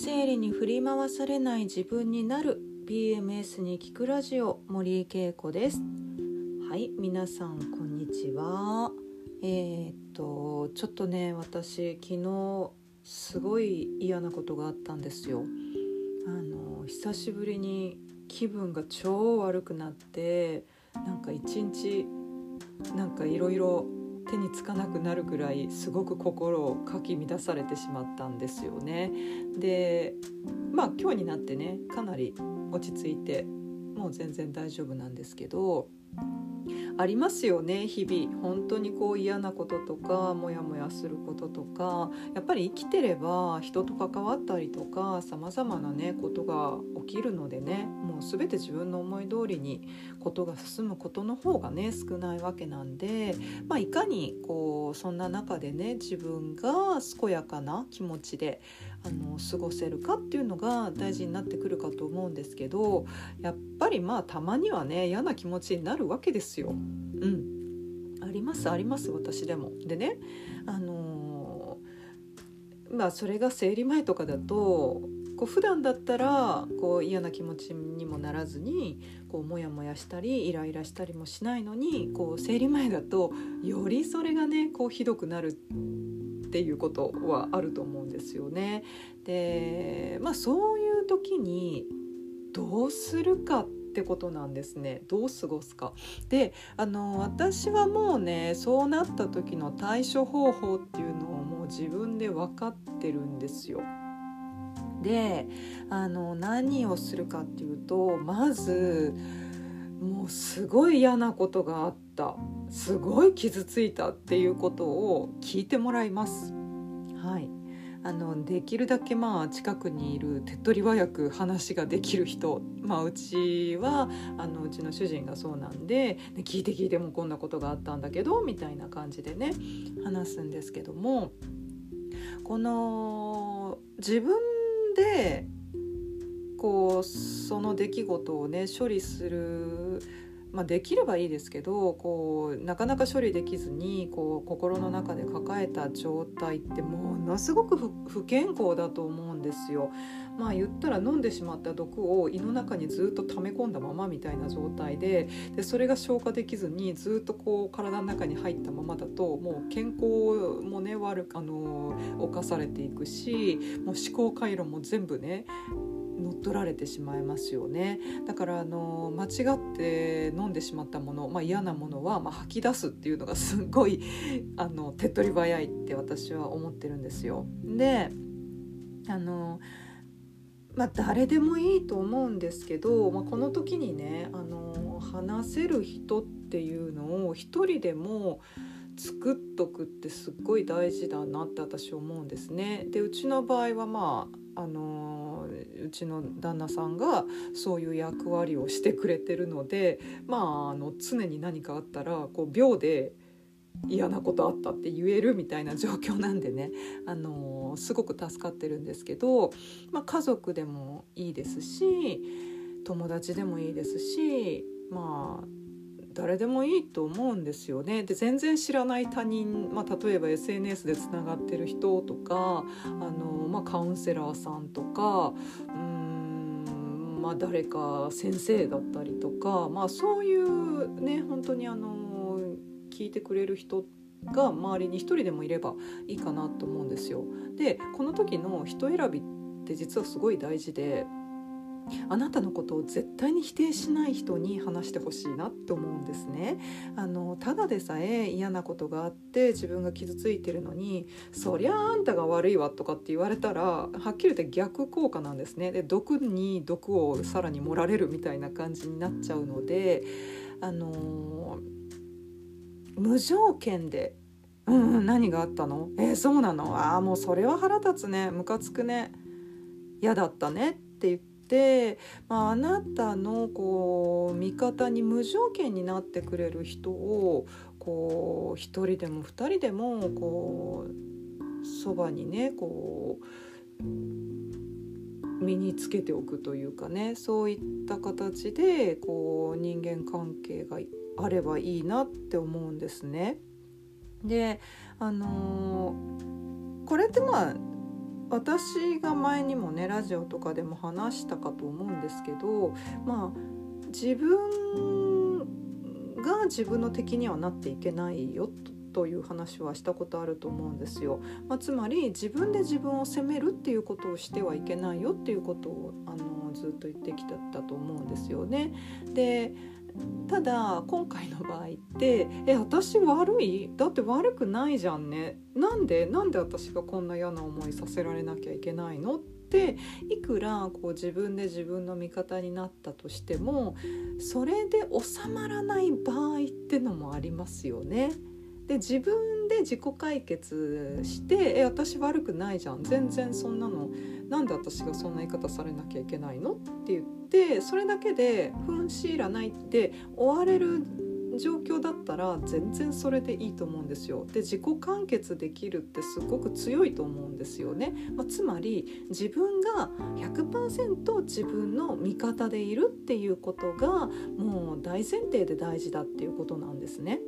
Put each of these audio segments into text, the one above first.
生理に振り回されない自分になる PMS に聞くラジオ森井恵子です。はい皆さんこんにちは。えー、っとちょっとね私昨日すごい嫌なことがあったんですよ。あの久しぶりに気分が超悪くなってなんか一日なんかいろいろ手につかなくなるくらいすごく心をかき乱されてしまったんですよね。でまあ今日になってねかなり落ち着いてもう全然大丈夫なんですけどありますよね日々。本当にこう嫌なこととかモヤモヤすることとか。やっぱり生きてれば人と関わったりとかさまざまなねことが起きるのでねもう全て自分の思い通りにことが進むことの方がね少ないわけなんで、まあ、いかにこうそんな中でね自分が健やかな気持ちであの過ごせるかっていうのが大事になってくるかと思うんですけどやっぱりりまあたまにはね嫌な気持ちになるわけですよ。うんありますあります私でも。でねあのー、まあそれが生理前とかだとこう普段だったらこう嫌な気持ちにもならずにこうモヤモヤしたりイライラしたりもしないのにこう生理前だとよりそれがねこうひどくなるっていうことはあると思うんですよね。でまあそういう時にどうするかってってことなんですねどう過ごすかであの私はもうねそうなった時の対処方法っていうのをもう自分で分かってるんですよ。であの何をするかっていうとまずもうすごい嫌なことがあったすごい傷ついたっていうことを聞いてもらいます。はいあのできるだけまあ近くにいる手っ取り早く話ができる人、まあ、うちはあのうちの主人がそうなんで聞いて聞いてもこんなことがあったんだけどみたいな感じでね話すんですけどもこの自分でこうその出来事をね処理する、まあ、できればいいですけどこうなかなか処理できずにこう心の中で抱えた状態ってものすごく不健康だと思うんですよ。まあ言ったら飲んでしまった毒を胃の中にずっと溜め込んだままみたいな状態ででそれが消化できずにずっとこう体の中に入ったままだともう健康もね悪くあの侵されていくしもう思考回路も全部ね乗っ取られてしまいますよねだからあの間違って飲んでしまったもの、まあ、嫌なものは、まあ、吐き出すっていうのがすごいあの手っ取り早いって私は思ってるんですよ。であのまあ、誰でもいいと思うんですけど、まあ、この時にねあの話せる人っていうのを一人でも作っとくってすっごい大事だなって私思うんですね。でうちの場合はまああのうちの旦那さんがそういう役割をしてくれてるのでまああの常に何かあったらこう秒で嫌なことあったって言えるみたいな状況なんでね、あのすごく助かってるんですけど、まあ、家族でもいいですし友達でもいいですしまあ誰でもいいと思うんですよね。で全然知らない他人、まあ、例えば SNS でつながってる人とかあの、まあ、カウンセラーさんとかうんまあ誰か先生だったりとか、まあ、そういうね本当にあの聞いてくれる人が周りに一人でもいればいいかなと思うんですよ。でこの時の人選びって実はすごい大事であなたのことを絶対に否定しない人に話してほしいなって思うんですね。あのただでさえ嫌なことがあって自分が傷ついてるのにそりゃあんたが悪いわとかって言われたらはっきり言って逆効果なんですね。で毒に毒をさらに盛られるみたいな感じになっちゃうのであの無条件でうん、何があったのえー、そうなのああもうそれは腹立つね。ムカつくね。嫌だったねって言って、まあ、あなたのこう味方に無条件になってくれる人をこう一人でも二人でもこうそばにねこう身につけておくというかねそういった形でこう人間関係があればいいなって思うんですね。であのー、これってまあ私が前にもねラジオとかでも話したかと思うんですけどまあ自分が自分の敵にはなっていけないよという話はしたことあると思うんですよ。まあ、つまり自分で自分を責めるっていうことをしてはいけないよっていうことをあのずっと言ってきたと思うんですよね。でただ今回の場合って「え私悪い？だって悪くないじゃんねなんでなんで私がこんな嫌な思いさせられなきゃいけないの?」っていくらこう自分で自分の味方になったとしてもそれで収まらない場合ってのもありますよね。で自分で自己解決して「え私悪くないじゃん全然そんなのなんで私がそんな言い方されなきゃいけないの?」って言ってそれだけで「ふんしいらない」って終われる状況だったら全然それでいいと思うんですよ。で自己完結できるってすごく強いと思うんですよね。まあ、つまり自分が100%自分の味方でいるっていうことがもう大前提で大事だっていうことなんですね。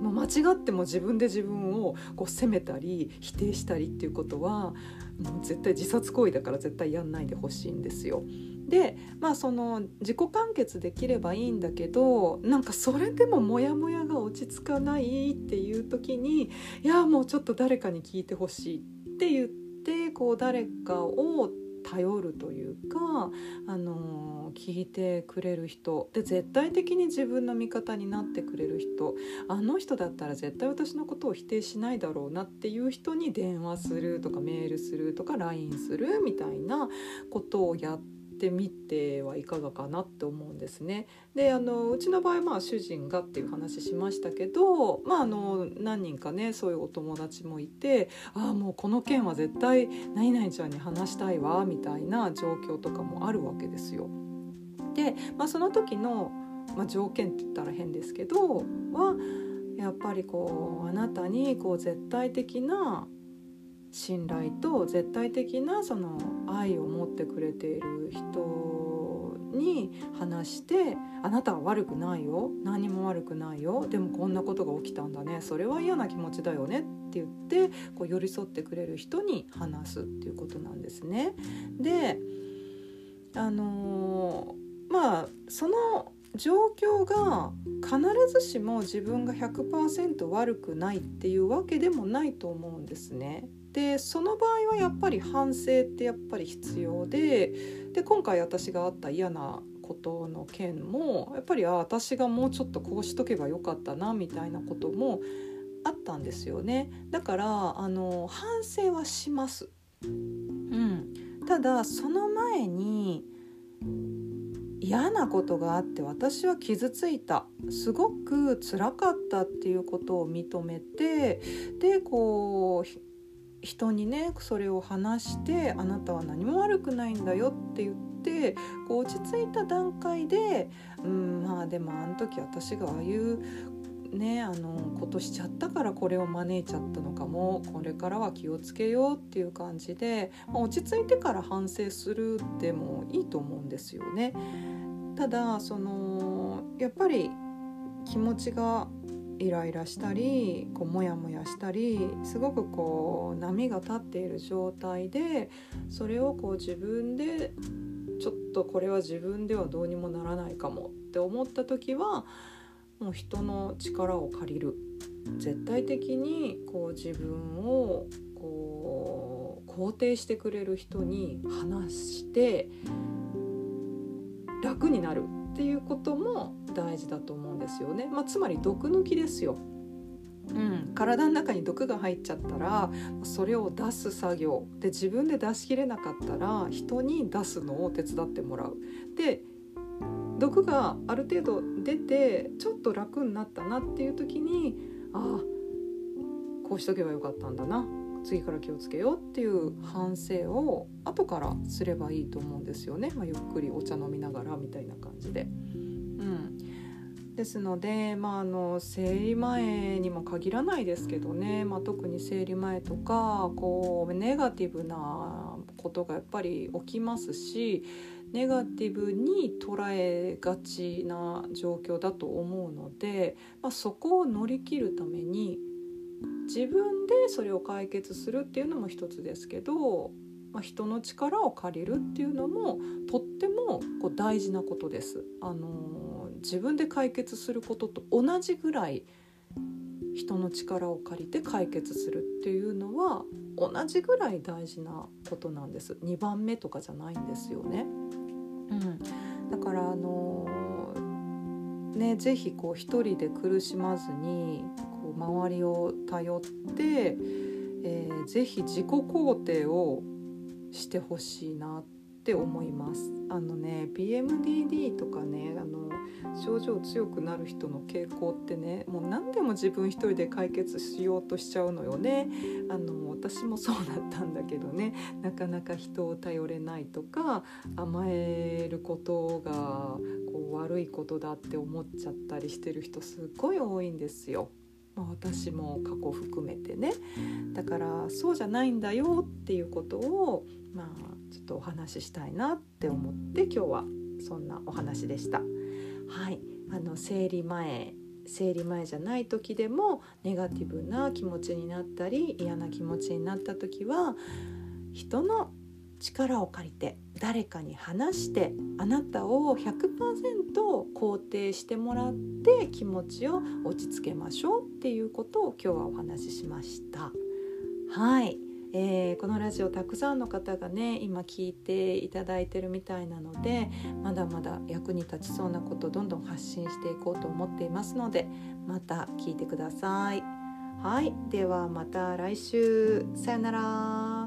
もう間違っても自分で自分をこう責めたり否定したりっていうことはもう絶対自殺行為だから絶対やんないでほしいんですよ。でまあその自己完結できればいいんだけどなんかそれでもモヤモヤが落ち着かないっていう時にいやもうちょっと誰かに聞いてほしいって言ってこう誰かを頼るというか、あの聞いてくれる人。で絶対的に自分の味方になってくれる人。あの人だったら絶対私のことを否定しないだろうなっていう人に電話するとかメールするとか LINE するみたいなことをやっててみてはいかがかなって思うんですね。であのうちの場合まあ主人がっていう話しましたけど、まあ、あの何人かねそういうお友達もいてああもうこの件は絶対何々ちゃんに話したいわみたいな状況とかもあるわけですよ。で、まあ、その時の、まあ、条件って言ったら変ですけどはやっぱりこうあなたにこう絶対的な信頼と絶対的なその愛を持ってくれている人に話して「あなたは悪くないよ何も悪くないよでもこんなことが起きたんだねそれは嫌な気持ちだよね」って言ってこう寄り添ってくれる人に話すっていうことなんですね。であのー、まあその状況が必ずしも自分が100%悪くないっていうわけでもないと思うんですね。でその場合はやっぱり反省ってやっぱり必要でで今回私があった嫌なことの件もやっぱりあ私がもうちょっとこうしとけばよかったなみたいなこともあったんですよね。だからあの反省はします、うん、ただその前に嫌なことがあって私は傷ついた。すごく辛かったっていうことを認めてでこう人にねそれを話してあなたは何も悪くないんだよって言ってこう落ち着いた段階でうんまあでもあの時私がああいうねあのことしちゃったからこれを招いちゃったのかもこれからは気をつけようっていう感じで、ま、落ち着いてから反省するでもいいと思うんですよね。ただそのやっぱり気持ちがイライラしたりこうモヤモヤしたりすごくこう波が立っている状態でそれをこう自分でちょっとこれは自分ではどうにもならないかもって思った時はもう人の力を借りる。絶対的にこう自分をこう肯定してくれる人に話して楽になる。っていうことも大事だと思うんですよね、まあ、つまり毒抜きですよ。うん、体の中に毒が入っちゃったらそれを出す作業で自分で出しきれなかったら人に出すのを手伝ってもらう。で毒がある程度出てちょっと楽になったなっていう時にああこうしとけばよかったんだな次から気をつけようっていう反省を後からすればいいと思うんですよね、まあ、ゆっくりお茶飲みながらみたいな感じで。うん、ですので、まあ、あの生理前にも限らないですけどね、まあ、特に生理前とかこうネガティブなことがやっぱり起きますしネガティブに捉えがちな状況だと思うので、まあ、そこを乗り切るために自分でそれを解決するっていうのも一つですけど、まあ、人の力を借りるっていうのもとってもこう大事なことです。あの自分で解決することと同じぐらい人の力を借りて解決するっていうのは同じぐらい大事なことなんです2番目とかじゃないんですよね。うん、だからあのー、ね是非こう一人で苦しまずにこう周りを頼って、えー、ぜひ自己肯定をしてほしいなって思います。あのね BMDD とかねあの症状強くなる人の傾向ってねもう何でも自分一人で解決しようとしちゃうのよねあの私もそうだったんだけどねなかなか人を頼れないとか甘えることがこう悪いことだって思っちゃったりしてる人すっごい多いんですよ。ま私も過去含めてねだからそうじゃないんだよっていうことをまあちょっとお話ししたいなって思って今日はそんなお話でした。はいあの生理前生理前じゃない時でもネガティブな気持ちになったり嫌な気持ちになった時は人の力を借りて誰かに話してあなたを100%肯定してもらって気持ちを落ち着けましょうっていうことを今日はお話ししました。はいえー、このラジオたくさんの方がね今聞いていただいてるみたいなのでまだまだ役に立ちそうなことどんどん発信していこうと思っていますのでまた聞いてください。はいではまた来週さよなら。